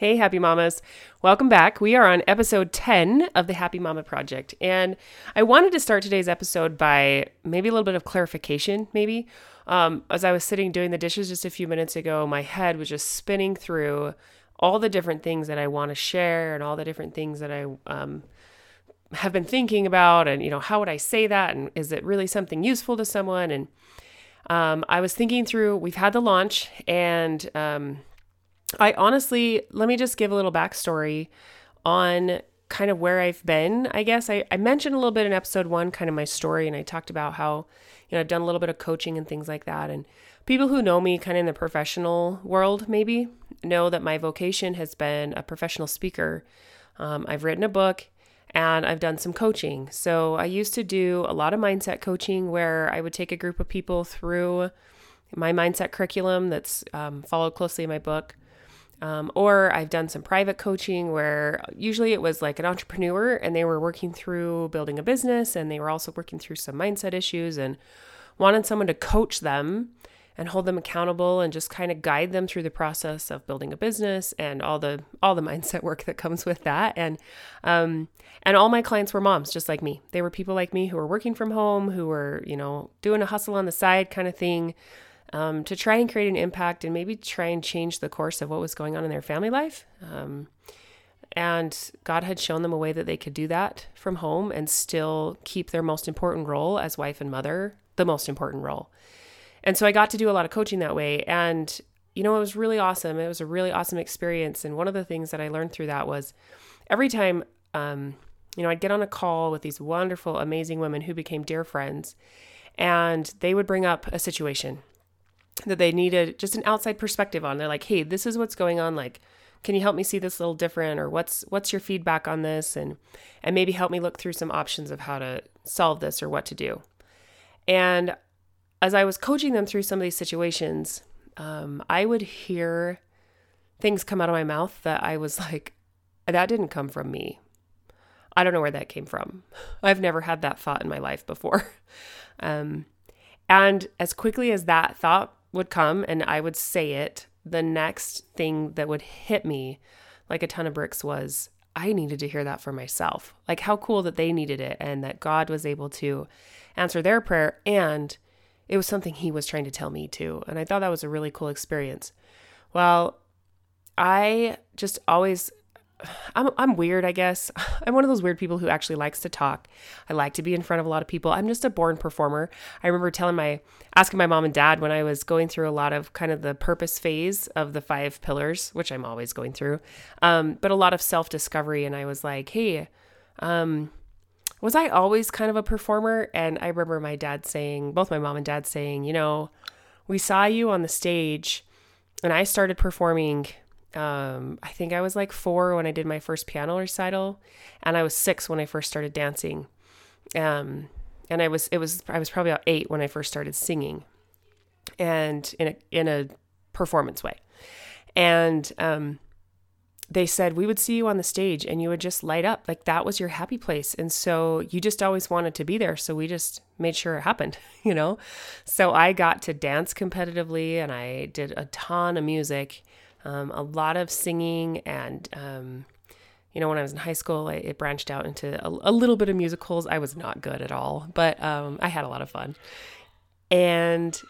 Hey, Happy Mamas. Welcome back. We are on episode 10 of the Happy Mama Project. And I wanted to start today's episode by maybe a little bit of clarification, maybe. Um, as I was sitting doing the dishes just a few minutes ago, my head was just spinning through all the different things that I want to share and all the different things that I um, have been thinking about. And, you know, how would I say that? And is it really something useful to someone? And um, I was thinking through, we've had the launch and, um, I honestly, let me just give a little backstory on kind of where I've been. I guess I, I mentioned a little bit in episode one, kind of my story, and I talked about how, you know, I've done a little bit of coaching and things like that. And people who know me kind of in the professional world, maybe, know that my vocation has been a professional speaker. Um, I've written a book and I've done some coaching. So I used to do a lot of mindset coaching where I would take a group of people through my mindset curriculum that's um, followed closely in my book. Um, or I've done some private coaching where usually it was like an entrepreneur and they were working through building a business and they were also working through some mindset issues and wanted someone to coach them and hold them accountable and just kind of guide them through the process of building a business and all the all the mindset work that comes with that. And um and all my clients were moms just like me. They were people like me who were working from home who were you know doing a hustle on the side kind of thing um, to try and create an impact and maybe try and change the course of what was going on in their family life. Um, and God had shown them a way that they could do that from home and still keep their most important role as wife and mother the most important role. And so I got to do a lot of coaching that way. And, you know, it was really awesome. It was a really awesome experience. And one of the things that I learned through that was every time, um, you know, I'd get on a call with these wonderful, amazing women who became dear friends, and they would bring up a situation that they needed just an outside perspective on. They're like, "Hey, this is what's going on. Like, can you help me see this a little different, or what's what's your feedback on this, and and maybe help me look through some options of how to solve this or what to do." And as I was coaching them through some of these situations, um, I would hear things come out of my mouth that I was like, "That didn't come from me." I don't know where that came from. I've never had that thought in my life before. Um, and as quickly as that thought would come and I would say it, the next thing that would hit me like a ton of bricks was I needed to hear that for myself. Like how cool that they needed it and that God was able to answer their prayer and it was something he was trying to tell me too. And I thought that was a really cool experience. Well, I just always I'm I'm weird, I guess. I'm one of those weird people who actually likes to talk. I like to be in front of a lot of people. I'm just a born performer. I remember telling my asking my mom and dad when I was going through a lot of kind of the purpose phase of the five pillars, which I'm always going through. Um, but a lot of self-discovery and I was like, "Hey, um, was I always kind of a performer?" And I remember my dad saying, both my mom and dad saying, "You know, we saw you on the stage and I started performing um, I think I was like four when I did my first piano recital, and I was six when I first started dancing. Um, and I was it was I was probably about eight when I first started singing, and in a in a performance way. And um, they said we would see you on the stage and you would just light up like that was your happy place and so you just always wanted to be there so we just made sure it happened you know so i got to dance competitively and i did a ton of music um, a lot of singing and um, you know when i was in high school I, it branched out into a, a, little bit of musicals i was not good at all but um, i had a lot of fun and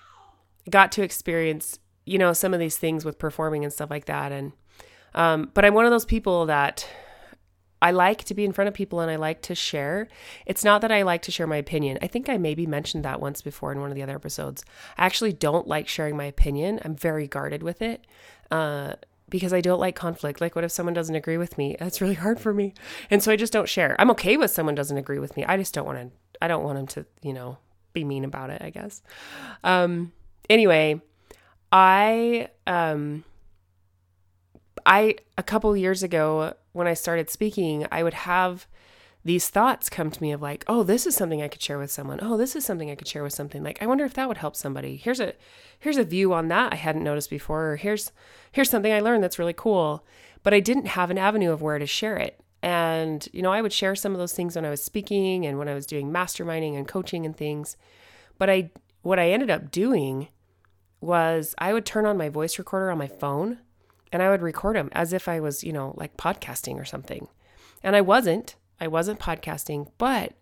got to experience you know some of these things with performing and stuff like that and um, but i'm one of those people that I like to be in front of people and I like to share. It's not that I like to share my opinion. I think I maybe mentioned that once before in one of the other episodes. I actually don't like sharing my opinion. I'm very guarded with it uh, because I don't like conflict. Like, what if someone doesn't agree with me? That's really hard for me. And so I just don't share. I'm okay with someone doesn't agree with me. I just don't want to, I don't want them to, you know, be mean about it, I guess. Um, anyway, I, um, I, a couple years ago, when I started speaking, I would have these thoughts come to me of like, oh, this is something I could share with someone. Oh, this is something I could share with something. Like, I wonder if that would help somebody. Here's a here's a view on that I hadn't noticed before. Or here's here's something I learned that's really cool. But I didn't have an avenue of where to share it. And, you know, I would share some of those things when I was speaking and when I was doing masterminding and coaching and things. But I what I ended up doing was I would turn on my voice recorder on my phone and I would record them as if I was, you know, like podcasting or something. And I wasn't. I wasn't podcasting, but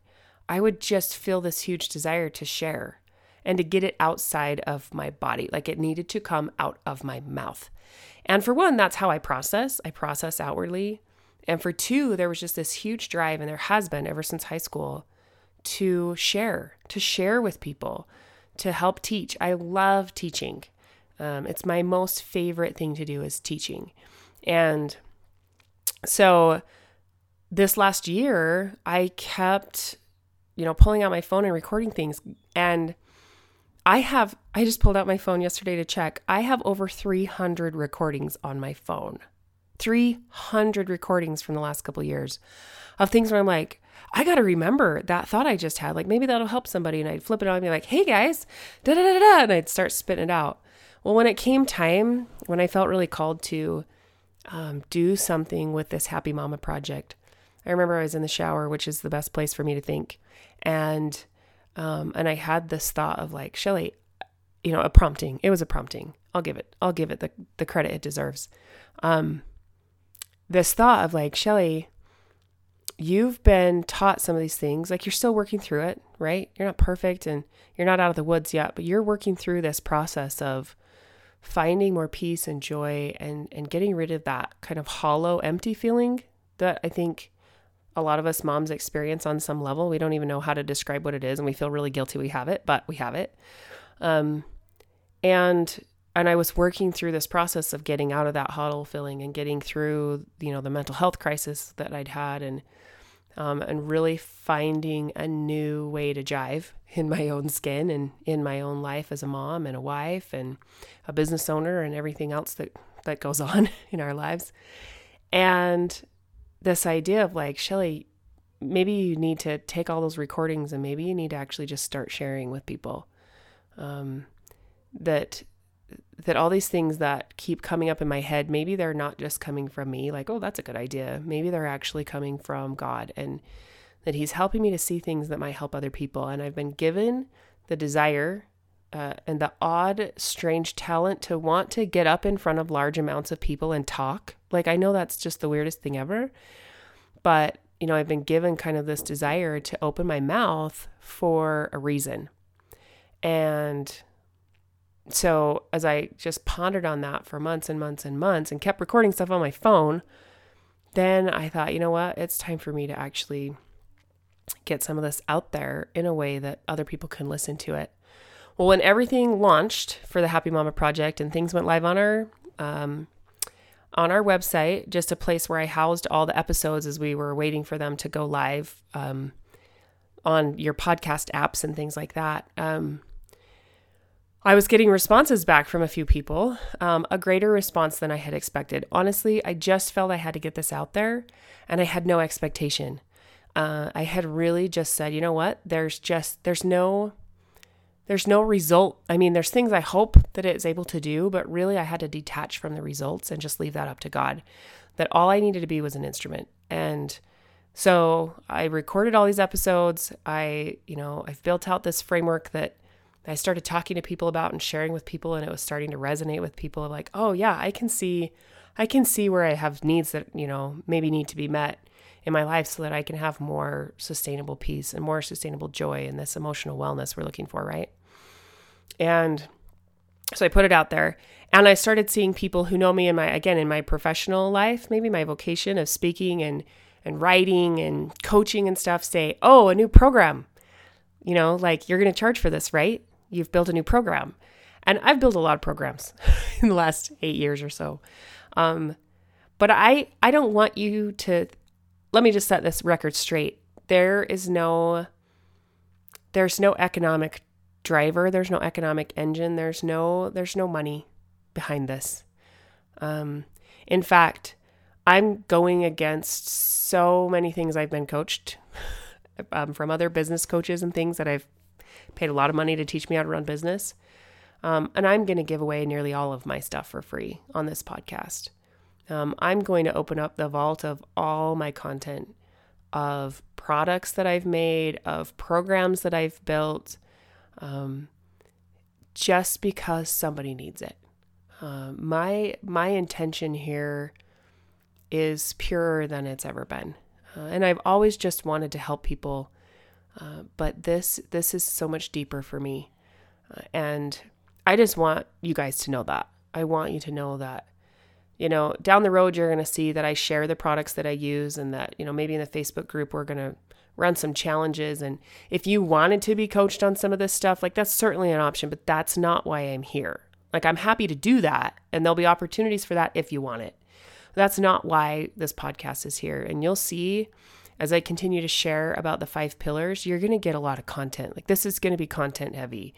I would just feel this huge desire to share and to get it outside of my body. Like it needed to come out of my mouth. And for one, that's how I process. I process outwardly. And for two, there was just this huge drive, and there has been ever since high school, to share, to share with people, to help teach. I love teaching. Um, it's my most favorite thing to do is teaching. And so this last year, I kept, you know, pulling out my phone and recording things. And I have, I just pulled out my phone yesterday to check. I have over 300 recordings on my phone. 300 recordings from the last couple years of things where I'm like, I got to remember that thought I just had. Like maybe that'll help somebody. And I'd flip it on and be like, hey guys, da da da da. And I'd start spitting it out. Well, when it came time, when I felt really called to um, do something with this Happy Mama project, I remember I was in the shower, which is the best place for me to think. And um, and I had this thought of like, Shelly, you know, a prompting. It was a prompting. I'll give it. I'll give it the, the credit it deserves. Um, this thought of like, Shelly, you've been taught some of these things. Like you're still working through it, right? You're not perfect and you're not out of the woods yet, but you're working through this process of finding more peace and joy and and getting rid of that kind of hollow, empty feeling that I think a lot of us moms experience on some level. We don't even know how to describe what it is and we feel really guilty we have it, but we have it. Um and and I was working through this process of getting out of that huddle feeling and getting through, you know, the mental health crisis that I'd had and um, and really finding a new way to jive in my own skin and in my own life as a mom and a wife and a business owner and everything else that that goes on in our lives. And this idea of like, Shelly, maybe you need to take all those recordings and maybe you need to actually just start sharing with people. Um, that that all these things that keep coming up in my head, maybe they're not just coming from me, like, oh, that's a good idea. Maybe they're actually coming from God and that He's helping me to see things that might help other people. And I've been given the desire uh, and the odd, strange talent to want to get up in front of large amounts of people and talk. Like, I know that's just the weirdest thing ever, but you know, I've been given kind of this desire to open my mouth for a reason. And so as I just pondered on that for months and months and months and kept recording stuff on my phone, then I thought, you know what? It's time for me to actually get some of this out there in a way that other people can listen to it. Well, when everything launched for the Happy Mama project and things went live on our um, on our website, just a place where I housed all the episodes as we were waiting for them to go live um, on your podcast apps and things like that. Um, I was getting responses back from a few people, um, a greater response than I had expected. Honestly, I just felt I had to get this out there and I had no expectation. Uh, I had really just said, you know what? There's just, there's no, there's no result. I mean, there's things I hope that it's able to do, but really I had to detach from the results and just leave that up to God. That all I needed to be was an instrument. And so I recorded all these episodes. I, you know, I've built out this framework that I started talking to people about and sharing with people and it was starting to resonate with people like, "Oh yeah, I can see I can see where I have needs that, you know, maybe need to be met in my life so that I can have more sustainable peace and more sustainable joy and this emotional wellness we're looking for, right?" And so I put it out there and I started seeing people who know me in my again in my professional life, maybe my vocation of speaking and and writing and coaching and stuff say, "Oh, a new program." You know, like you're going to charge for this, right? you've built a new program. And I've built a lot of programs in the last eight years or so. Um, but I, I don't want you to, let me just set this record straight. There is no, there's no economic driver. There's no economic engine. There's no, there's no money behind this. Um, in fact, I'm going against so many things I've been coached um, from other business coaches and things that I've paid a lot of money to teach me how to run business. Um, and I'm going to give away nearly all of my stuff for free on this podcast. Um, I'm going to open up the vault of all my content of products that I've made, of programs that I've built, um, just because somebody needs it. Uh, my my intention here is purer than it's ever been, uh, and I've always just wanted to help people, uh, but this this is so much deeper for me, uh, and I just want you guys to know that. I want you to know that you know, down the road, you're going to see that I share the products that I use and that, you know, maybe in the Facebook group, we're going to run some challenges. And if you wanted to be coached on some of this stuff, like that's certainly an option, but that's not why I'm here. Like I'm happy to do that. And there'll be opportunities for that if you want it. That's not why this podcast is here. And you'll see as I continue to share about the five pillars, you're going to get a lot of content. Like this is going to be content heavy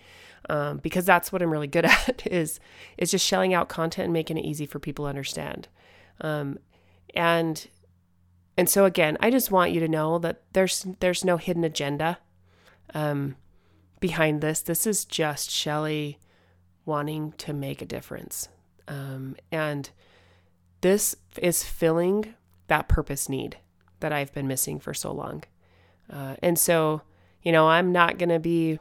um, because that's what I'm really good at is is just shelling out content and making it easy for people to understand. Um, and and so again, I just want you to know that there's there's no hidden agenda um, behind this. This is just Shelly wanting to make a difference, um, and this is filling that purpose need that I've been missing for so long. Uh, and so, you know, I'm not going to be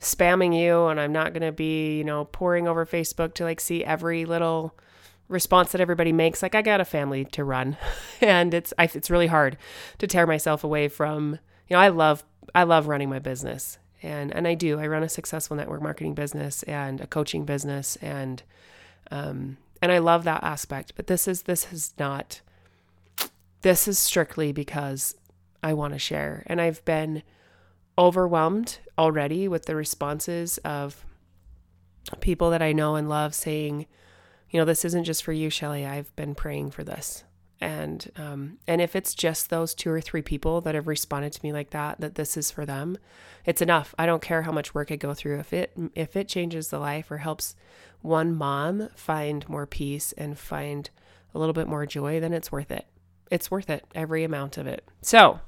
spamming you and I'm not going to be, you know, pouring over Facebook to like see every little response that everybody makes. Like I got a family to run and it's I, it's really hard to tear myself away from, you know, I love I love running my business. And and I do. I run a successful network marketing business and a coaching business and um and I love that aspect, but this is this is not this is strictly because I want to share and I've been overwhelmed already with the responses of people that I know and love saying, you know, this isn't just for you, Shelly. I've been praying for this. And um, and if it's just those two or three people that have responded to me like that, that this is for them, it's enough. I don't care how much work I go through. If it if it changes the life or helps one mom find more peace and find a little bit more joy, then it's worth it. It's worth it, every amount of it. So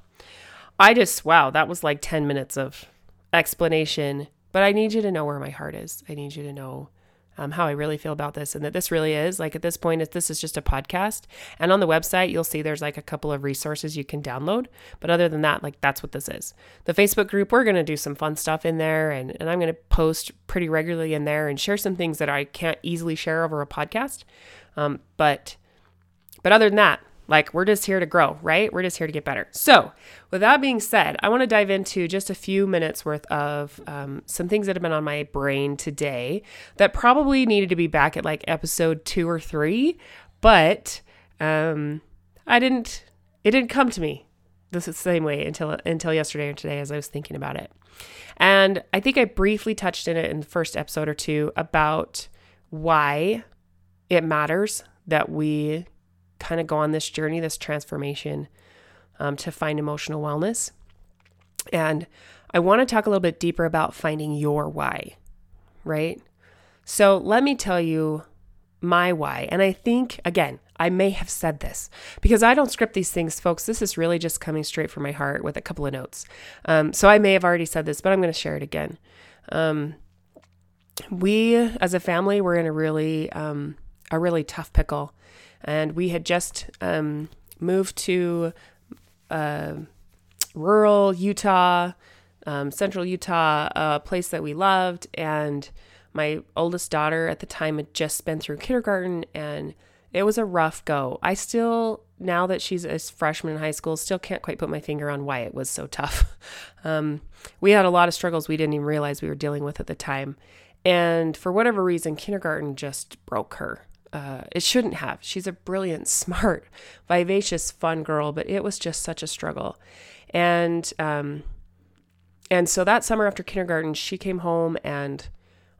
I just, wow, that was like 10 minutes of explanation. But I need you to know where my heart is. I need you to know um, how I really feel about this and that this really is like at this point, this is just a podcast. And on the website, you'll see there's like a couple of resources you can download. But other than that, like that's what this is. The Facebook group, we're going to do some fun stuff in there and, and I'm going to post pretty regularly in there and share some things that I can't easily share over a podcast. Um, but, but other than that, like, we're just here to grow, right? We're just here to get better. So, with that being said, I want to dive into just a few minutes worth of um, some things that have been on my brain today that probably needed to be back at like episode two or three, but um, I didn't, it didn't come to me the same way until until yesterday or today as I was thinking about it. And I think I briefly touched in it in the first episode or two about why it matters that we kind of go on this journey, this transformation um, to find emotional wellness. And I want to talk a little bit deeper about finding your why, right? So let me tell you my why. And I think, again, I may have said this because I don't script these things, folks. This is really just coming straight from my heart with a couple of notes. Um, so I may have already said this, but I'm going to share it again. Um, we, as a family, we're in a really, um, a really tough pickle and we had just um, moved to uh, rural Utah, um, central Utah, a place that we loved. And my oldest daughter at the time had just been through kindergarten, and it was a rough go. I still, now that she's a freshman in high school, still can't quite put my finger on why it was so tough. Um, we had a lot of struggles we didn't even realize we were dealing with at the time. And for whatever reason, kindergarten just broke her uh, it shouldn't have. She's a brilliant, smart, vivacious, fun girl, but it was just such a struggle. And um, and so that summer after kindergarten, she came home and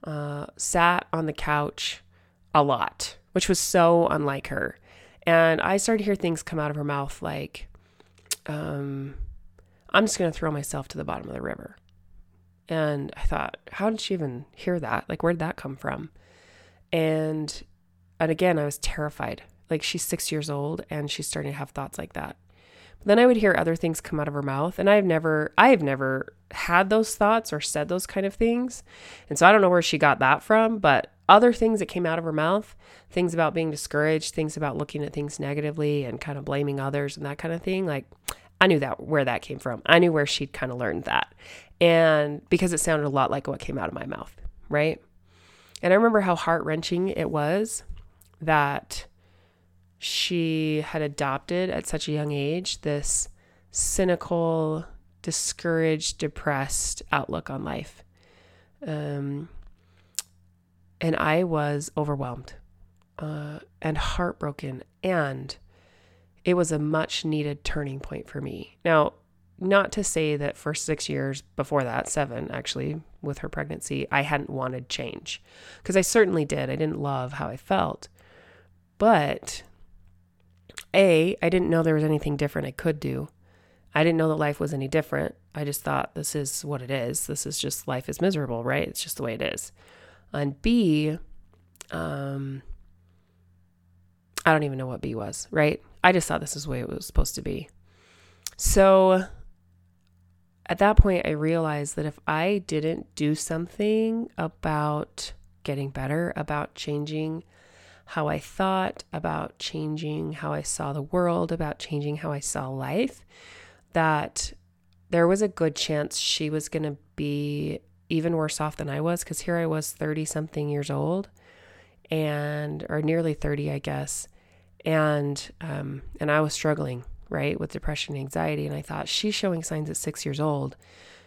uh, sat on the couch a lot, which was so unlike her. And I started to hear things come out of her mouth like, um, "I'm just gonna throw myself to the bottom of the river." And I thought, how did she even hear that? Like, where did that come from? And and again, I was terrified. Like she's six years old and she's starting to have thoughts like that. But then I would hear other things come out of her mouth, and I've never, I have never had those thoughts or said those kind of things, and so I don't know where she got that from. But other things that came out of her mouth, things about being discouraged, things about looking at things negatively and kind of blaming others and that kind of thing, like I knew that where that came from. I knew where she'd kind of learned that, and because it sounded a lot like what came out of my mouth, right? and I remember how heart wrenching it was that she had adopted at such a young age this cynical, discouraged, depressed outlook on life. Um, and I was overwhelmed uh, and heartbroken. And it was a much needed turning point for me. Now, not to say that for six years before that, seven actually, with her pregnancy, I hadn't wanted change because I certainly did. I didn't love how I felt. But A, I didn't know there was anything different I could do. I didn't know that life was any different. I just thought this is what it is. This is just life is miserable, right? It's just the way it is. And B, um, I don't even know what B was, right? I just thought this is the way it was supposed to be. So at that point, I realized that if I didn't do something about getting better, about changing how I thought, about changing how I saw the world, about changing how I saw life, that there was a good chance she was going to be even worse off than I was because here I was 30 something years old and or nearly 30 I guess and um and I was struggling right with depression and anxiety and I thought she's showing signs at 6 years old.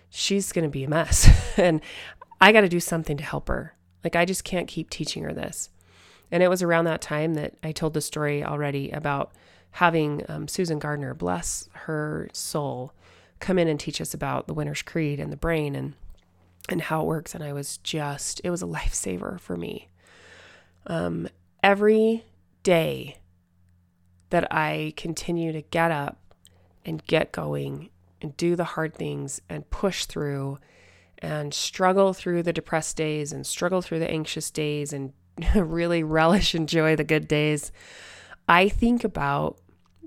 She's going to be a mess. And I got to do something to help her. Like I just can't keep teaching her this and it was around that time that I told the story already about having um, Susan Gardner bless her soul come in and teach us about the winner's creed and the brain and and how it works. And I was just, it was a lifesaver for me. Um, every day that I continue to get up and get going and do the hard things and push through and struggle through the depressed days and struggle through the anxious days and really relish and enjoy the good days. I think about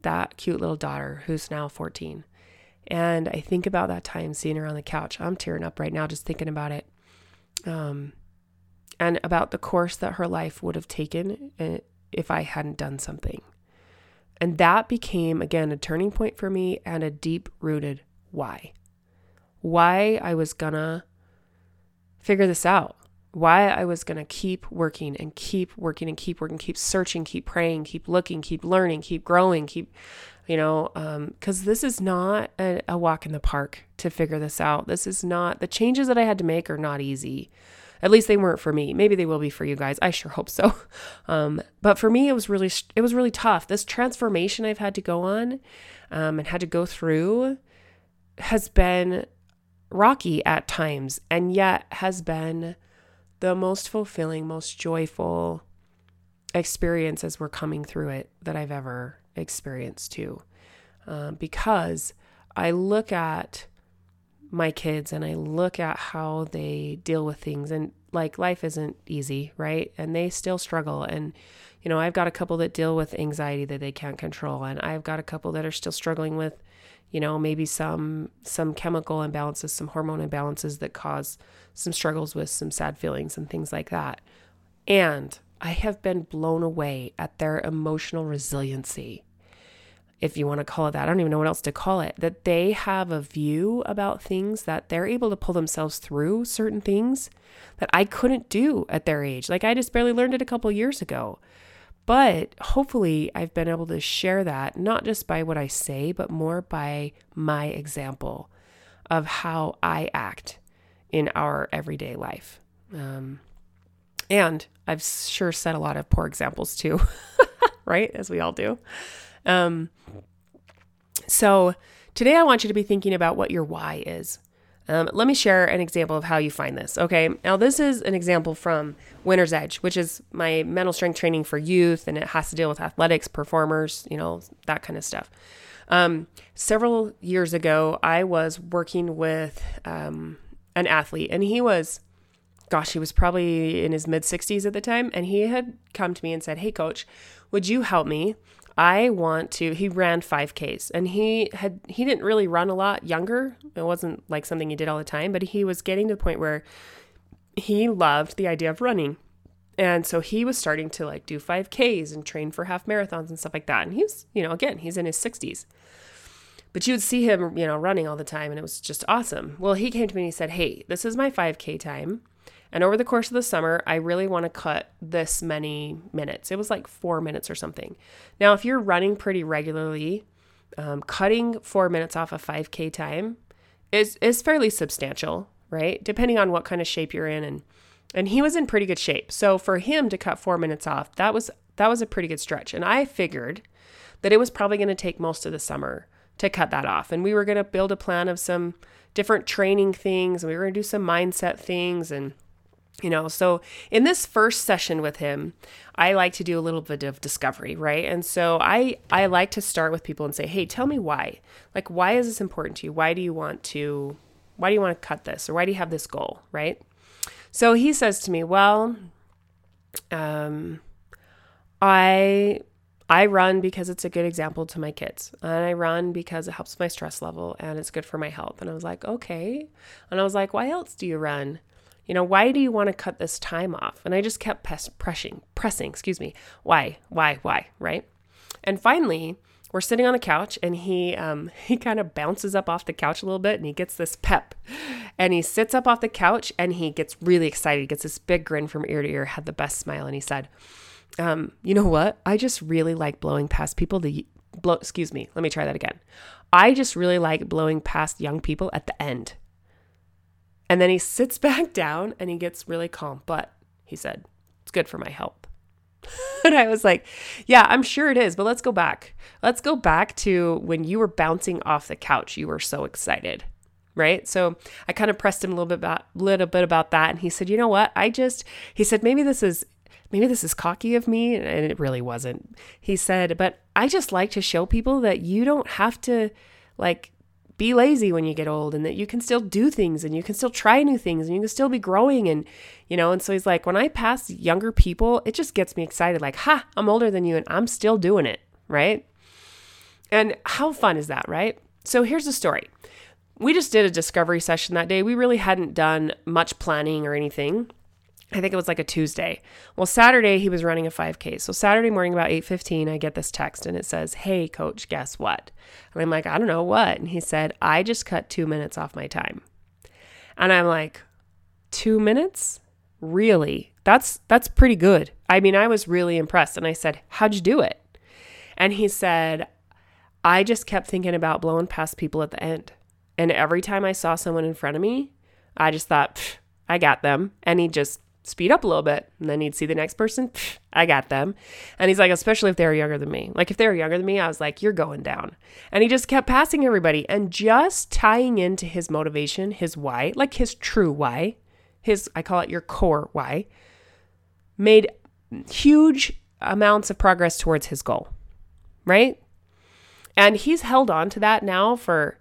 that cute little daughter who's now 14 and I think about that time seeing her on the couch. I'm tearing up right now just thinking about it. Um, and about the course that her life would have taken if I hadn't done something. And that became, again, a turning point for me and a deep rooted why. Why I was gonna figure this out. Why I was gonna keep working and keep working and keep working, keep searching, keep praying, keep looking, keep learning, keep growing, keep you know, because um, this is not a, a walk in the park to figure this out. This is not, the changes that I had to make are not easy. At least they weren't for me. Maybe they will be for you guys. I sure hope so. Um, but for me, it was really, it was really tough. This transformation I've had to go on um, and had to go through has been rocky at times and yet has been the most fulfilling, most joyful experience as we're coming through it that I've ever experienced too. Um, because I look at my kids and I look at how they deal with things and like life isn't easy, right? And they still struggle. And, you know, I've got a couple that deal with anxiety that they can't control. And I've got a couple that are still struggling with, you know, maybe some some chemical imbalances, some hormone imbalances that cause some struggles with some sad feelings and things like that. And I have been blown away at their emotional resiliency if you want to call it that. I don't even know what else to call it. That they have a view about things that they're able to pull themselves through certain things that I couldn't do at their age. Like I just barely learned it a couple years ago. But hopefully, I've been able to share that not just by what I say, but more by my example of how I act in our everyday life. Um, and I've sure set a lot of poor examples too, right? As we all do. Um, so today I want you to be thinking about what your why is. Um, let me share an example of how you find this. Okay. Now, this is an example from Winner's Edge, which is my mental strength training for youth, and it has to deal with athletics, performers, you know, that kind of stuff. Um, several years ago, I was working with um, an athlete, and he was, gosh, he was probably in his mid 60s at the time. And he had come to me and said, Hey, coach, would you help me? I want to he ran 5Ks and he had he didn't really run a lot younger. It wasn't like something he did all the time, but he was getting to the point where he loved the idea of running. And so he was starting to like do 5Ks and train for half marathons and stuff like that. And he's, you know, again, he's in his 60s. But you would see him, you know, running all the time and it was just awesome. Well, he came to me and he said, "Hey, this is my 5K time And over the course of the summer, I really want to cut this many minutes. It was like four minutes or something. Now, if you're running pretty regularly, um, cutting four minutes off a 5K time is, is fairly substantial, right? Depending on what kind of shape you're in. And, and he was in pretty good shape. So for him to cut four minutes off, that was, that was a pretty good stretch. And I figured that it was probably going to take most of the summer to cut that off. And we were going to build a plan of some different training things. And we were going to do some mindset things and you know so in this first session with him i like to do a little bit of discovery right and so i i like to start with people and say hey tell me why like why is this important to you why do you want to why do you want to cut this or why do you have this goal right so he says to me well um i I run because it's a good example to my kids. And I run because it helps my stress level and it's good for my health. And I was like, okay. And I was like, why else do you run? You know, why do you want to cut this time off? And I just kept pressing, pressing, excuse me. Why, why, why, right? And finally, we're sitting on the couch and he um, he kind of bounces up off the couch a little bit and he gets this pep and he sits up off the couch and he gets really excited he gets this big grin from ear to ear had the best smile and he said um, you know what i just really like blowing past people the blow excuse me let me try that again i just really like blowing past young people at the end and then he sits back down and he gets really calm. But he said, It's good for my health. and I was like, Yeah, I'm sure it is. But let's go back. Let's go back to when you were bouncing off the couch. You were so excited. Right. So I kind of pressed him a little bit about little bit about that. And he said, you know what? I just he said, maybe this is maybe this is cocky of me. And it really wasn't. He said, but I just like to show people that you don't have to like be lazy when you get old and that you can still do things and you can still try new things and you can still be growing and you know and so he's like when i pass younger people it just gets me excited. Like ha i'm older than you and i'm still doing it right? And how fun is that right? So here's the story. We just did a discovery session that day. We really hadn't done much planning or anything I think it was like a Tuesday. Well, Saturday he was running a 5K. So Saturday morning about 8:15, I get this text and it says, "Hey coach, guess what?" And I'm like, "I don't know what." And he said, "I just cut 2 minutes off my time." And I'm like, "2 minutes? Really? That's that's pretty good." I mean, I was really impressed and I said, "How'd you do it?" And he said, "I just kept thinking about blowing past people at the end. And every time I saw someone in front of me, I just thought, I got them." And he just speed up a little bit. And then he'd see the next person, I got them. And he's like, especially if they were younger than me. Like if they were younger than me, I was like, you're going down. And he just kept passing everybody and just tying into his motivation, his why, like his true why, his, I call it your core why, made huge amounts of progress towards his goal, right? And he's held on to that now for,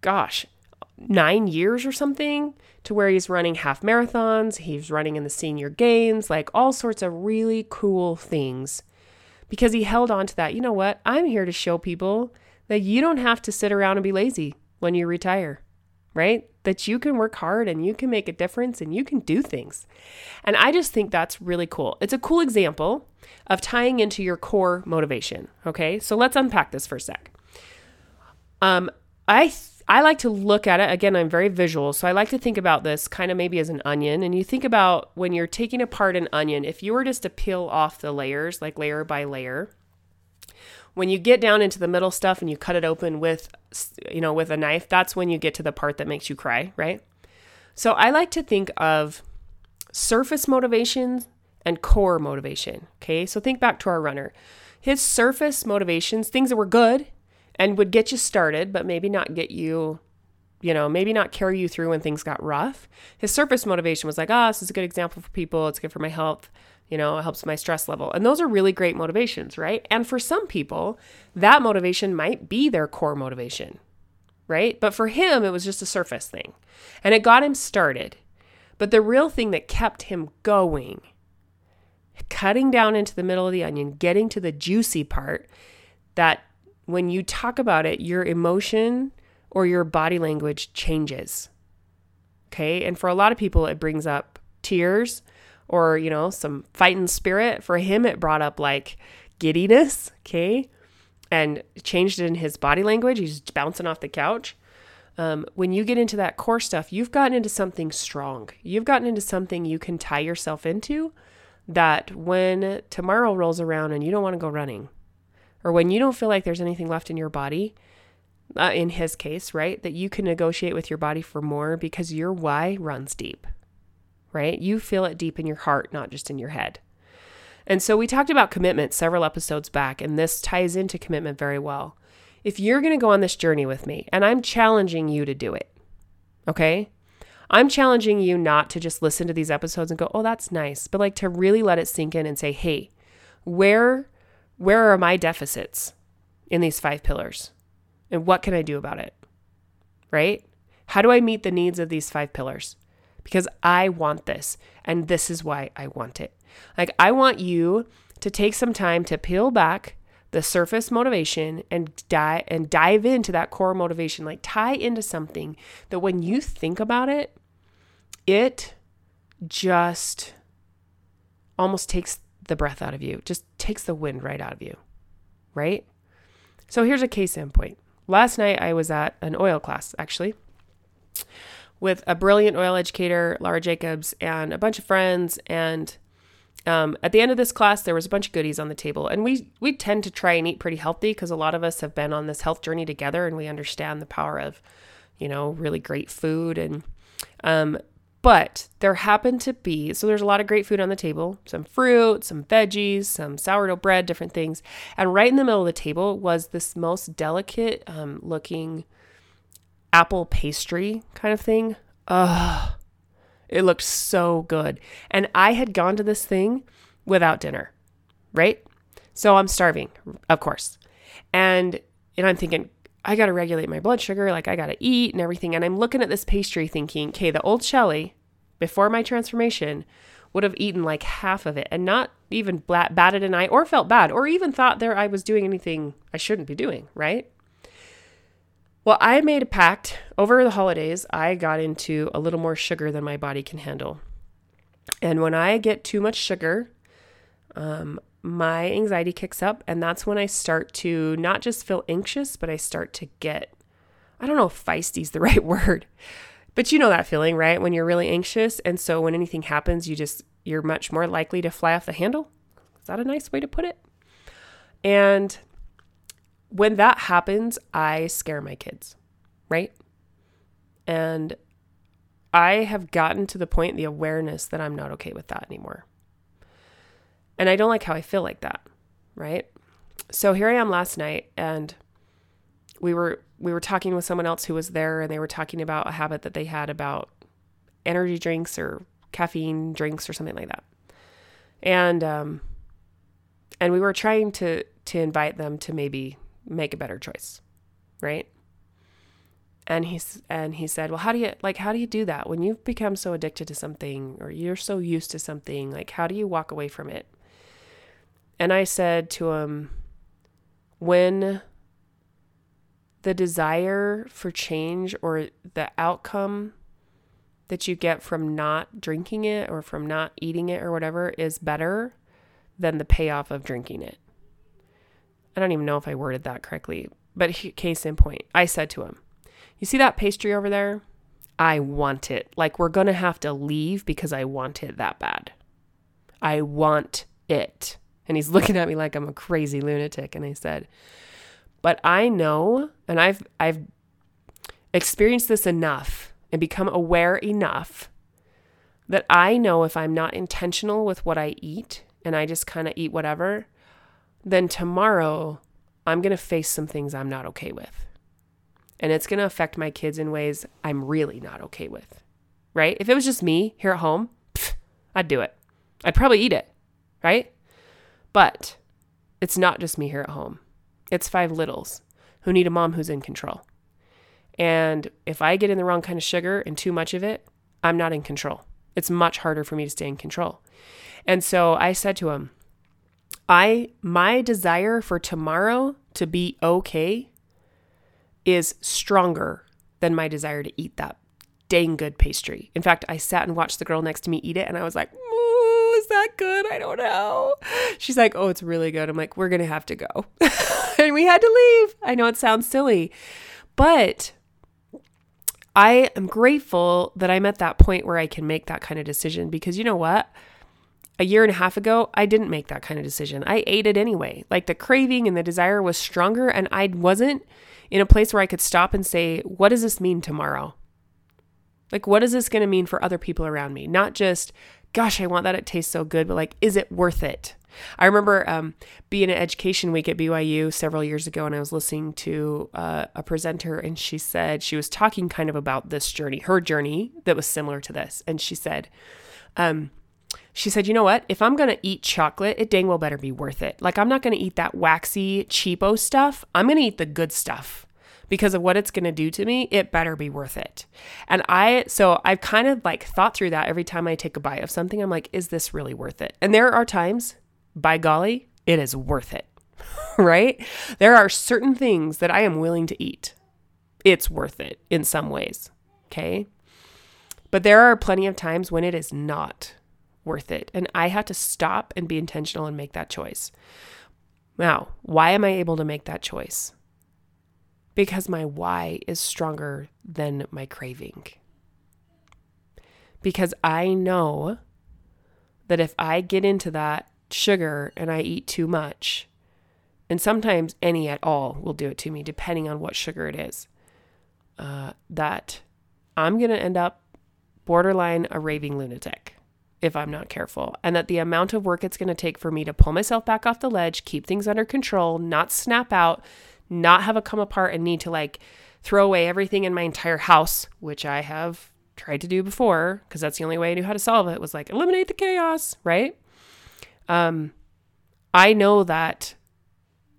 gosh, nine years or something to where he's running half marathons, he's running in the senior games, like all sorts of really cool things. Because he held on to that. You know what? I'm here to show people that you don't have to sit around and be lazy when you retire, right? That you can work hard and you can make a difference and you can do things. And I just think that's really cool. It's a cool example of tying into your core motivation. Okay. So let's unpack this for a sec. Um, I I like to look at it again, I'm very visual, so I like to think about this kind of maybe as an onion. And you think about when you're taking apart an onion, if you were just to peel off the layers, like layer by layer, when you get down into the middle stuff and you cut it open with you know, with a knife, that's when you get to the part that makes you cry, right? So I like to think of surface motivation and core motivation. Okay, so think back to our runner. His surface motivations, things that were good, and would get you started, but maybe not get you, you know, maybe not carry you through when things got rough. His surface motivation was like, ah, oh, this is a good example for people. It's good for my health. You know, it helps my stress level. And those are really great motivations, right? And for some people, that motivation might be their core motivation, right? But for him, it was just a surface thing and it got him started. But the real thing that kept him going, cutting down into the middle of the onion, getting to the juicy part that when you talk about it, your emotion or your body language changes. Okay. And for a lot of people, it brings up tears or, you know, some fighting spirit. For him, it brought up like giddiness. Okay. And changed it in his body language. He's bouncing off the couch. Um, when you get into that core stuff, you've gotten into something strong. You've gotten into something you can tie yourself into that when tomorrow rolls around and you don't want to go running, or when you don't feel like there's anything left in your body, uh, in his case, right, that you can negotiate with your body for more because your why runs deep, right? You feel it deep in your heart, not just in your head. And so we talked about commitment several episodes back, and this ties into commitment very well. If you're going to go on this journey with me, and I'm challenging you to do it, okay? I'm challenging you not to just listen to these episodes and go, "Oh, that's nice," but like to really let it sink in and say, "Hey, where where are my deficits in these five pillars? And what can I do about it?" Right? How do I meet the needs of these five pillars? Because I want this, and this is why I want it. Like I want you to take some time to peel back the surface motivation and dive and dive into that core motivation like tie into something that when you think about it it just almost takes the breath out of you. Just takes the wind right out of you right? So here's a case in point. Last night i was at an oil class actually with a brilliant oil educator laura jacobs and a bunch of friends. And um, at the end of this class, there was a bunch of goodies on the table, and we we tend to try and eat pretty healthy because a lot of us have been on this health journey together, and we understand the power of, you know, really great food. And um, but there happened to be so there's a lot of great food on the table, some fruit, some veggies, some sourdough bread, different things, and right in the middle of the table was this most delicate um, looking apple pastry kind of thing. Ugh it looked so good. And I had gone to this thing without dinner, right? So I'm starving, of course. And and I'm thinking, I got to regulate my blood sugar, like I got to eat and everything. And I'm looking at this pastry thinking, okay, the old Shelly before my transformation would have eaten like half of it and not even batted an eye or felt bad or even thought there I was doing anything I shouldn't be doing, right? Well, I made a pact over the holidays. I got into a little more sugar than my body can handle. And when I get too much sugar, um, my anxiety kicks up. And that's when I start to not just feel anxious, but I start to get, I don't know if feisty is the right word, but you know that feeling, right? When you're really anxious. And so when anything happens, you just, you're much more likely to fly off the handle. Is that a nice way to put it? And when that happens, I scare my kids, right? And I have gotten to the point, the awareness that I'm not okay with that anymore. And I don't like how I feel like that, right? So here I am last night and we were we were talking with someone else who was there and they were talking about a habit that they had about energy drinks or caffeine drinks or something like that. And um and we were trying to to invite them to maybe make a better choice, right? And he's and he said, "Well, how do you like how do you do that when you've become so addicted to something or you're so used to something? Like how do you walk away from it?" And I said to him, "When the desire for change or the outcome that you get from not drinking it or from not eating it or whatever is better than the payoff of drinking it. I don't even know if I worded that correctly, but case in point, I said to him, You see that pastry over there? I want it. Like, we're going to have to leave because I want it that bad. I want it. And he's looking at me like I'm a crazy lunatic. And I said, But I know, and I've, I've experienced this enough and become aware enough that I know if I'm not intentional with what I eat and I just kind of eat whatever, then tomorrow I'm going to face some things I'm not okay with. And it's going to affect my kids in ways I'm really not okay with. Right? If it was just me here at home, pff, I'd do it. I'd probably eat it. Right? But it's not just me here at home. It's five littles who need a mom who's in control. And if I get in the wrong kind of sugar and too much of it, I'm not in control. It's much harder for me to stay in control. And so I said to him, I my desire for tomorrow to be okay is stronger than my desire to eat that dang good pastry. In fact, I sat and watched the girl next to me eat it and I was like, that good? I don't know. She's like, oh, it's really good. I'm like, we're going to have to go. and we had to leave. I know it sounds silly, but I am grateful that I'm at that point where I can make that kind of decision because you know what? A year and a half ago, I didn't make that kind of decision. I ate it anyway. Like the craving and the desire was stronger, and I wasn't in a place where I could stop and say, What does this mean tomorrow? Like, what is this going to mean for other people around me? Not just, gosh, I want that. It tastes so good, but like, is it worth it? I remember um, being at Education Week at BYU several years ago, and I was listening to uh, a presenter, and she said she was talking kind of about this journey, her journey that was similar to this. And she said, um, she said, you know what? If I'm going to eat chocolate, it dang well better be worth it. Like, I'm not going to eat that waxy, cheapo stuff. I'm going to eat the good stuff because of what it's going to do to me, it better be worth it. And I, so I've kind of like thought through that every time I take a bite of something. I'm like, is this really worth it? And there are times, by golly, it is worth it, right? There are certain things that I am willing to eat. It's worth it in some ways, okay? But there are plenty of times when it is not worth it. And I have to stop and be intentional and make that choice. Now, why am I able to make that choice? Because my why is stronger than my craving. Because I know that if I get into that sugar and I eat too much, and sometimes any at all will do it to me, depending on what sugar it is, uh, that I'm going to end up borderline a raving lunatic if I'm not careful. And that the amount of work it's going to take for me to pull myself back off the ledge, keep things under control, not snap out, not have it come apart and need to like throw away everything in my entire house, which I have tried to do before because that's the only way I knew how to solve it was like eliminate the chaos, right? Um, I know that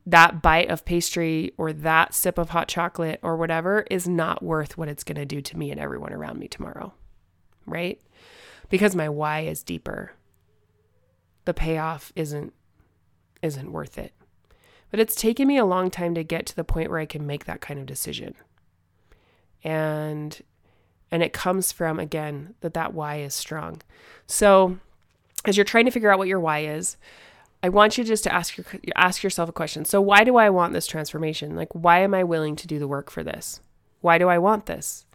that bite of pastry or that sip of hot chocolate or whatever is not worth what it's going to do to me and everyone around me tomorrow, right? Because my why is deeper. The payoff isn't isn't worth it. But it's taken me a long time to get to the point where I can make that kind of decision. And and it comes from again that that why is strong. So as you're trying to figure out what your why is, I want you just to ask your ask yourself a question. So why do I want this transformation? Like why am I willing to do the work for this? Why do I want this?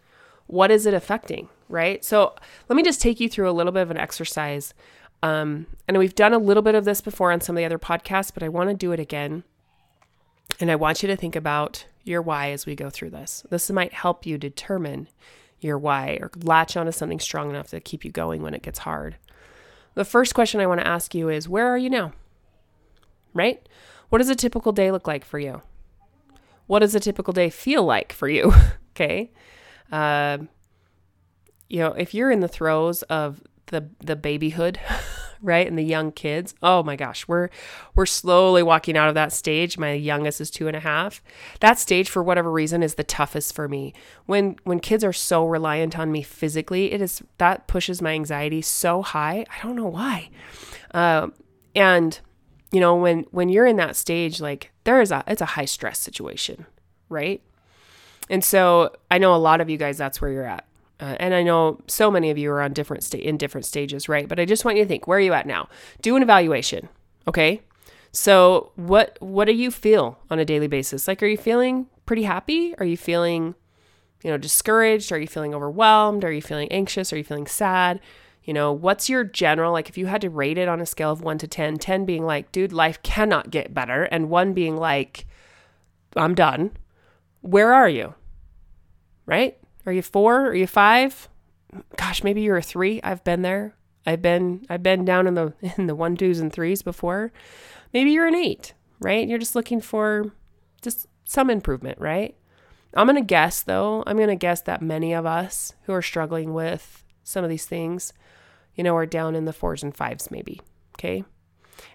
What is it affecting? Right? So let me just take you through a little bit of an exercise. Um, and we've done a little bit of this before on some of the other podcasts, but I want to do it again. And I want you to think about your why as we go through this. This might help you determine your why or latch onto something strong enough to keep you going when it gets hard. The first question I want to ask you is where are you now? Right? What does a typical day look like for you? What does a typical day feel like for you? okay. Uh, you know, if you're in the throes of the the babyhood right? And the young kids. Oh my gosh, we're we're slowly walking out of that stage. My youngest is two and a half. That stage, for whatever reason, is the toughest for me. When when kids are so reliant on me physically, it is that pushes my anxiety so high. I don't know why. Uh, and you know, when when you're in that stage, like there is a it's a high stress situation, right? And so I know a lot of you guys that's where you're at. Uh, and I know so many of you are on different sta- in different stages, right? But I just want you to think, where are you at now? Do an evaluation, okay? So what what do you feel on a daily basis? Like, are you feeling pretty happy? Are you feeling, you know, discouraged? Are you feeling overwhelmed? Are you feeling anxious? Are you feeling sad? You know, what's your general, like if you had to rate it on a scale of one to 10, 10 being like, dude, life cannot get better, and one being like, I'm done, where are you? Right? Are you four? Are you five? Gosh, maybe you're a three. I've been there. I've been I've been down in the in the one, twos, and threes before. Maybe you're an eight, right? You're just looking for just some improvement, right? I'm gonna guess though, I'm gonna guess that many of us who are struggling with some of these things, you know, are down in the fours and fives, maybe. Okay.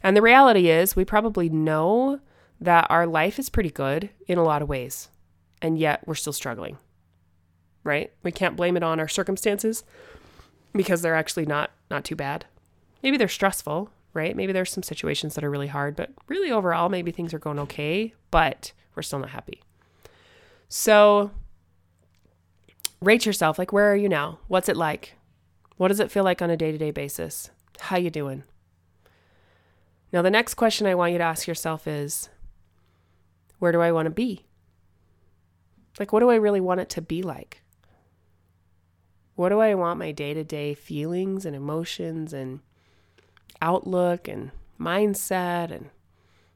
And the reality is, we probably know that our life is pretty good in a lot of ways, and yet we're still struggling right? We can't blame it on our circumstances because they're actually not not too bad. Maybe they're stressful, right? Maybe there's some situations that are really hard, but really overall maybe things are going okay, but we're still not happy. So rate yourself like where are you now? What's it like? What does it feel like on a day-to-day basis? How you doing? Now the next question I want you to ask yourself is where do I want to be? Like what do I really want it to be like? What do I want my day to day feelings and emotions and outlook and mindset and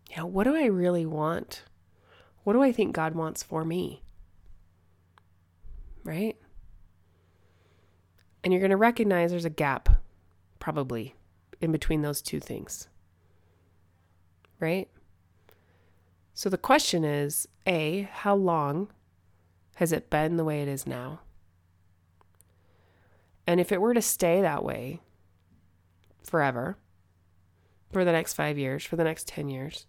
you know, what do I really want? What do I think God wants for me? Right? And you're going to recognize there's a gap, probably, in between those two things. Right? So the question is A, how long has it been the way it is now? And if it were to stay that way forever, for the next five years, for the next 10 years,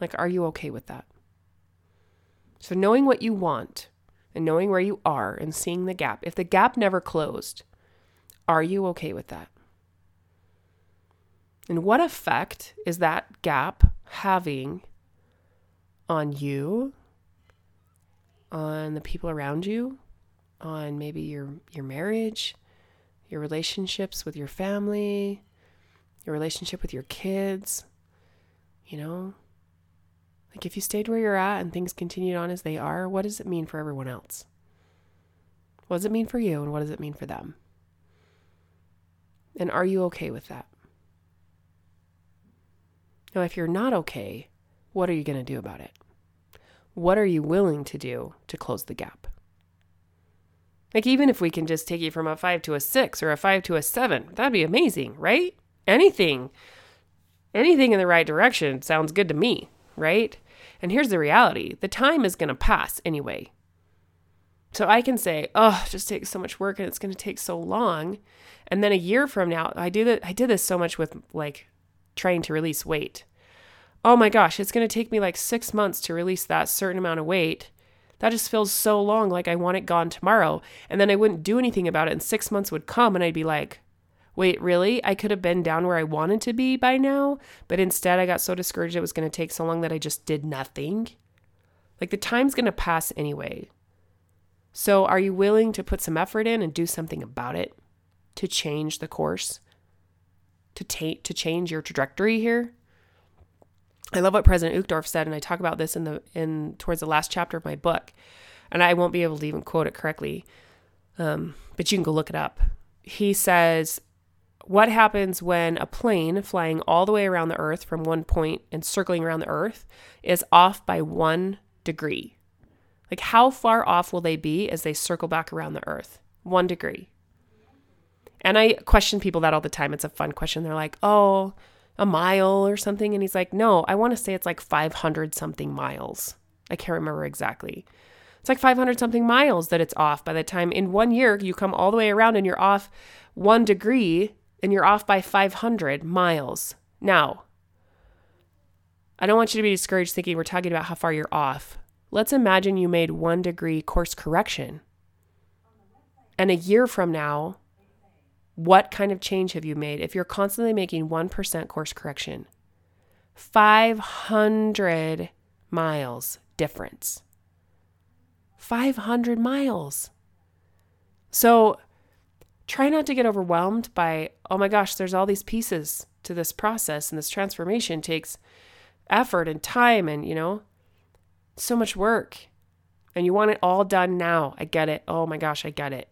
like, are you okay with that? So, knowing what you want and knowing where you are and seeing the gap, if the gap never closed, are you okay with that? And what effect is that gap having on you, on the people around you, on maybe your your marriage, your relationships with your family, your relationship with your kids, you know? Like if you stayed where you're at and things continued on as they are, what does it mean for everyone else? What does it mean for you and what does it mean for them? And are you okay with that? Now, if you're not okay, what are you going to do about it? What are you willing to do to close the gap? Like, even if we can just take you from a five to a six or a five to a seven, that'd be amazing, right? Anything, anything in the right direction sounds good to me, right? And here's the reality the time is going to pass anyway. So I can say, oh, it just takes so much work and it's going to take so long. And then a year from now, I do that. I did this so much with like trying to release weight. Oh my gosh, it's going to take me like six months to release that certain amount of weight. That just feels so long, like I want it gone tomorrow. And then I wouldn't do anything about it. And six months would come and I'd be like, wait, really? I could have been down where I wanted to be by now. But instead, I got so discouraged it was going to take so long that I just did nothing. Like the time's going to pass anyway. So, are you willing to put some effort in and do something about it to change the course? To take to change your trajectory here? I love what President Uchtdorf said, and I talk about this in the in towards the last chapter of my book, and I won't be able to even quote it correctly, um, but you can go look it up. He says, "What happens when a plane flying all the way around the Earth from one point and circling around the Earth is off by one degree? Like, how far off will they be as they circle back around the Earth? One degree." And I question people that all the time. It's a fun question. They're like, "Oh." A mile or something. And he's like, no, I want to say it's like 500 something miles. I can't remember exactly. It's like 500 something miles that it's off by the time in one year you come all the way around and you're off one degree and you're off by 500 miles. Now, I don't want you to be discouraged thinking we're talking about how far you're off. Let's imagine you made one degree course correction. And a year from now, what kind of change have you made? If you're constantly making 1% course correction, 500 miles difference. 500 miles. So try not to get overwhelmed by, oh my gosh, there's all these pieces to this process, and this transformation takes effort and time and, you know, so much work. And you want it all done now. I get it. Oh my gosh, I get it.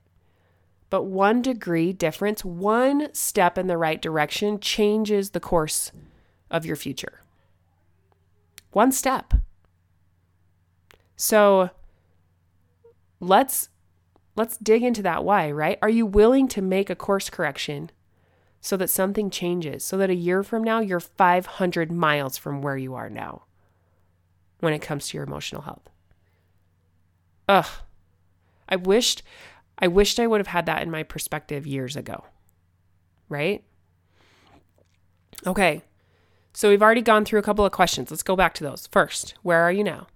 But one degree difference, one step in the right direction changes the course of your future. One step. So let's let's dig into that why, right? Are you willing to make a course correction so that something changes, so that a year from now you're 500 miles from where you are now when it comes to your emotional health? Ugh. I wished I wished I would have had that in my perspective years ago. Right? Okay. So we've already gone through a couple of questions. Let's go back to those. First, where are you now?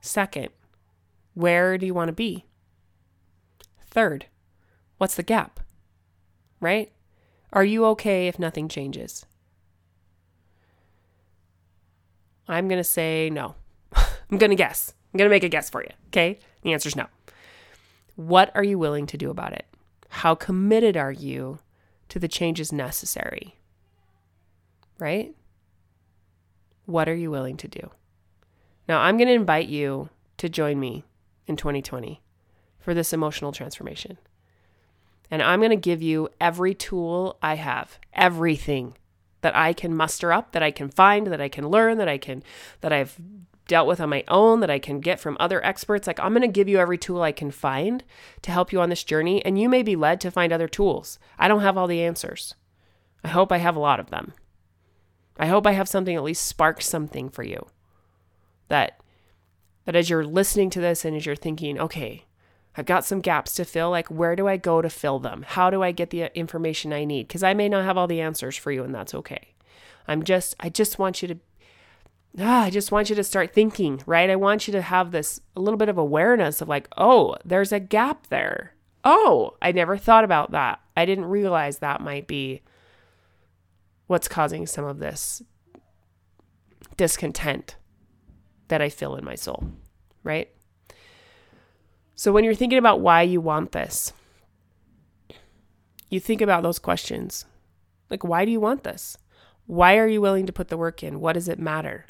Second, where do you want to be? Third, what's the gap? Right? Are you okay if nothing changes? I'm going to say no. I'm going to guess. I'm going to make a guess for you. Okay? The answer is no. What are you willing to do about it? How committed are you to the changes necessary? Right? What are you willing to do? Now, I'm going to invite you to join me in 2020 for this emotional transformation. And I'm going to give you every tool I have, everything that I can muster up, that I can find, that I can learn, that I can, that I've dealt with on my own, that I can get from other experts. Like, I'm going to give you every tool I can find to help you on this journey. And you may be led to find other tools. I don't have all the answers. I hope I have a lot of them. I hope I have something at least spark something for you. That that as you're listening to this and as you're thinking, okay, I've got some gaps to fill, like where do I go to fill them? How do I get the uh, information I need? Cuz I may not have all the answers for you and that's okay. I'm just I just want you to ah, I just want you to start thinking, right? I want you to have this a little bit of awareness of like, oh, there's a gap there. Oh, I never thought about that. I didn't realize that might be what's causing some of this discontent that I feel in my soul, right? So when you're thinking about why you want this, you think about those questions. Like, why do you want this? Why are you willing to put the work in? What does it matter?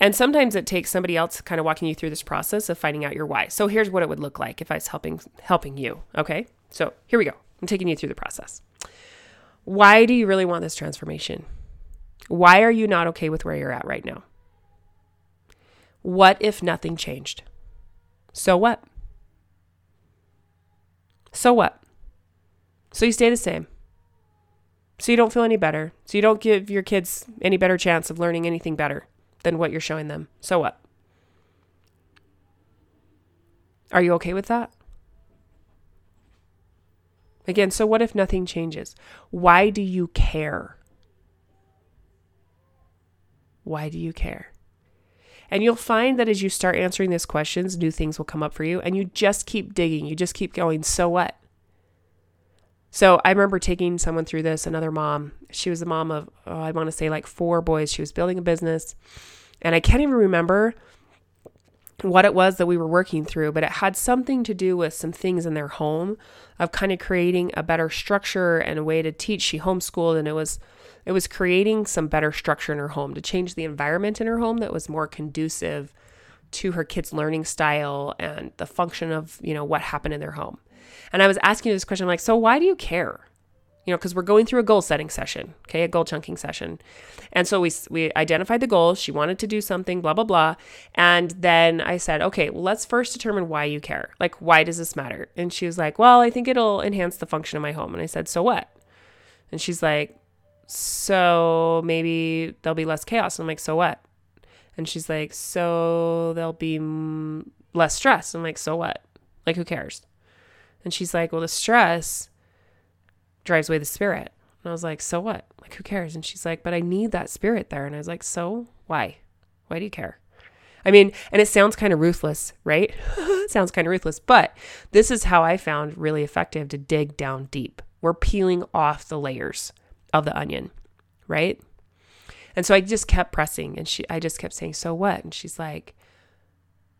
And sometimes it takes somebody else kind of walking you through this process of finding out your why. So here's what it would look like if I was helping helping you, okay? So, here we go. I'm taking you through the process. Why do you really want this transformation? Why are you not okay with where you're at right now? What if nothing changed? So what? So what? So you stay the same. So you don't feel any better. So you don't give your kids any better chance of learning anything better than what you're showing them. So what? Are you okay with that? Again, so what if nothing changes? Why do you care? Why do you care? And you'll find that as you start answering these questions, new things will come up for you and you just keep digging. You just keep going, so what? So I remember taking someone through this, another mom. She was the mom of, oh, I want to say like four boys. She was building a business. And I can't even remember what it was that we were working through, but it had something to do with some things in their home of kind of creating a better structure and a way to teach. She homeschooled and it was it was creating some better structure in her home to change the environment in her home that was more conducive to her kids' learning style and the function of, you know, what happened in their home. And I was asking this question I'm like, so why do you care? you know, because we're going through a goal setting session, okay, a goal chunking session. And so we, we identified the goals. She wanted to do something, blah, blah, blah. And then I said, okay, well, let's first determine why you care. Like, why does this matter? And she was like, well, I think it'll enhance the function of my home. And I said, so what? And she's like, so maybe there'll be less chaos. And I'm like, so what? And she's like, so there'll be less stress. I'm like, so what? Like, who cares? And she's like, well, the stress drives away the spirit. And I was like, so what? Like, who cares? And she's like, but I need that spirit there. And I was like, so why? Why do you care? I mean, and it sounds kind of ruthless, right? sounds kind of ruthless, but this is how I found really effective to dig down deep. We're peeling off the layers of the onion, right? And so I just kept pressing and she I just kept saying, "So what?" And she's like,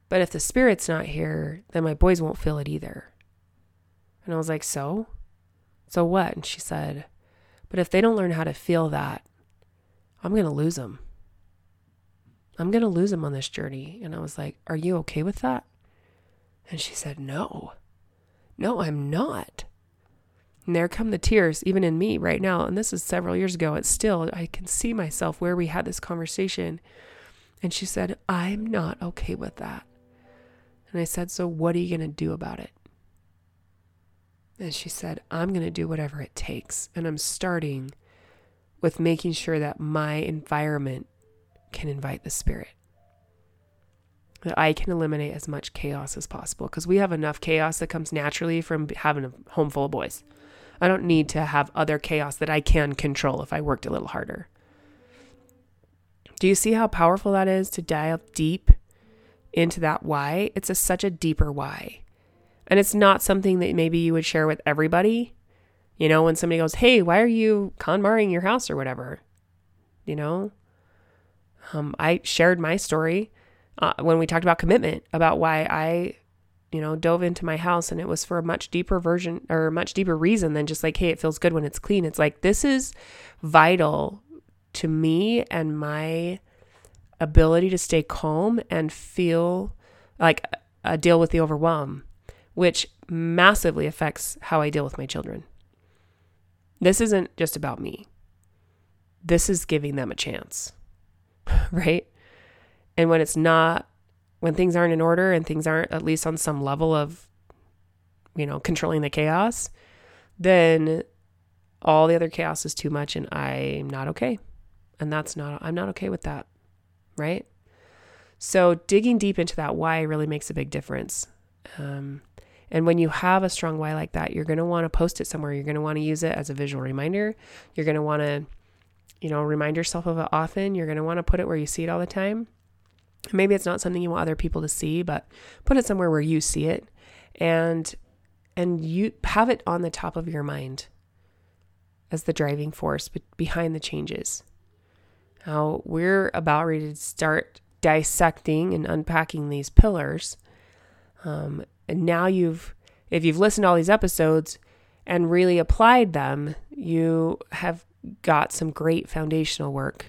"But if the spirit's not here, then my boys won't feel it either." And I was like, "So?" So what? And she said, But if they don't learn how to feel that, I'm going to lose them. I'm going to lose them on this journey. And I was like, Are you okay with that? And she said, No. No, I'm not. And there come the tears, even in me right now. And this is several years ago. It's still, I can see myself where we had this conversation. And she said, I'm not okay with that. And I said, So what are you going to do about it? And she said, I'm going to do whatever it takes. And I'm starting with making sure that my environment can invite the spirit. That I can eliminate as much chaos as possible because we have enough chaos that comes naturally from having a home full of boys. I don't need to have other chaos that I can control if I worked a little harder. Do you see how powerful that is to dive deep into that why? It's a, such a deeper why. And it's not something that maybe you would share with everybody. You know, when somebody goes, Hey, why are you KonMariing your house or whatever? You know, um, I shared my story uh, when we talked about commitment about why I, you know, dove into my house and it was for a much deeper version or much deeper reason than just like, Hey, it feels good when it's clean. It's like, this is vital to me and my ability to stay calm and feel like uh, deal with the overwhelm which massively affects how I deal with my children. This isn't just about me. This is giving them a chance, right? And when it's not, when things aren't in order and things aren't at least on some level of, you know, controlling the chaos, then all the other chaos is too much and I'm not okay. And that's not, I'm not okay with that, right? So digging deep into that why really makes a big difference. Um, and when you have a strong why like that, you're going to want to post it somewhere. You're going to want to use it as a visual reminder. You're going to want to, you know, remind yourself of it often. You're going to want to put it where you see it all the time. Maybe it's not something you want other people to see, but put it somewhere where you see it and and you have it on the top of your mind as the driving force behind the changes. Now, we're about ready to start dissecting and unpacking these pillars. Um, and now you've, if you've listened to all these episodes and really applied them, you have got some great foundational work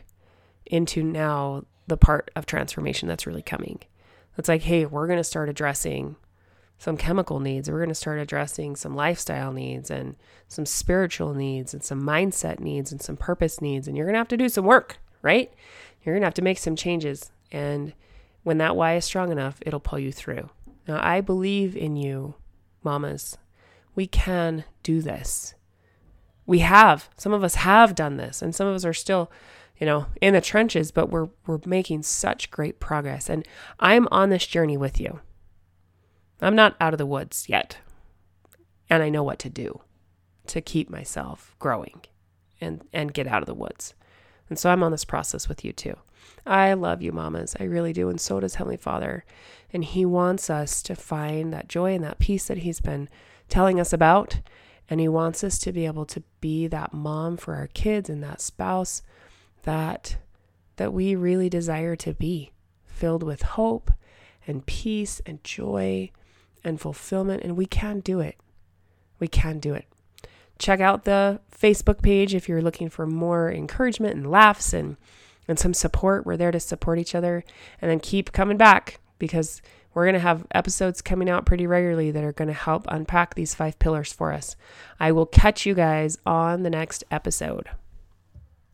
into now the part of transformation that's really coming. It's like, hey, we're going to start addressing some chemical needs. We're going to start addressing some lifestyle needs and some spiritual needs and some mindset needs and some purpose needs. And you're going to have to do some work, right? You're going to have to make some changes. And when that why is strong enough, it'll pull you through. Now, I believe in you, mamas. We can do this. We have. Some of us have done this, and some of us are still, you know, in the trenches, but we're we're making such great progress. And I'm on this journey with you. I'm not out of the woods yet. And I know what to do to keep myself growing and and get out of the woods. And so I'm on this process with you too. I love you, mamas. I really do. And so does Heavenly Father. And He wants us to find that joy and that peace that He's been telling us about. And He wants us to be able to be that mom for our kids and that spouse that that we really desire to be, filled with hope and peace and joy and fulfillment. And we can do it. We can do it check out the Facebook page if you're looking for more encouragement and laughs and and some support. We're there to support each other and then keep coming back because we're going to have episodes coming out pretty regularly that are going to help unpack these five pillars for us. I will catch you guys on the next episode.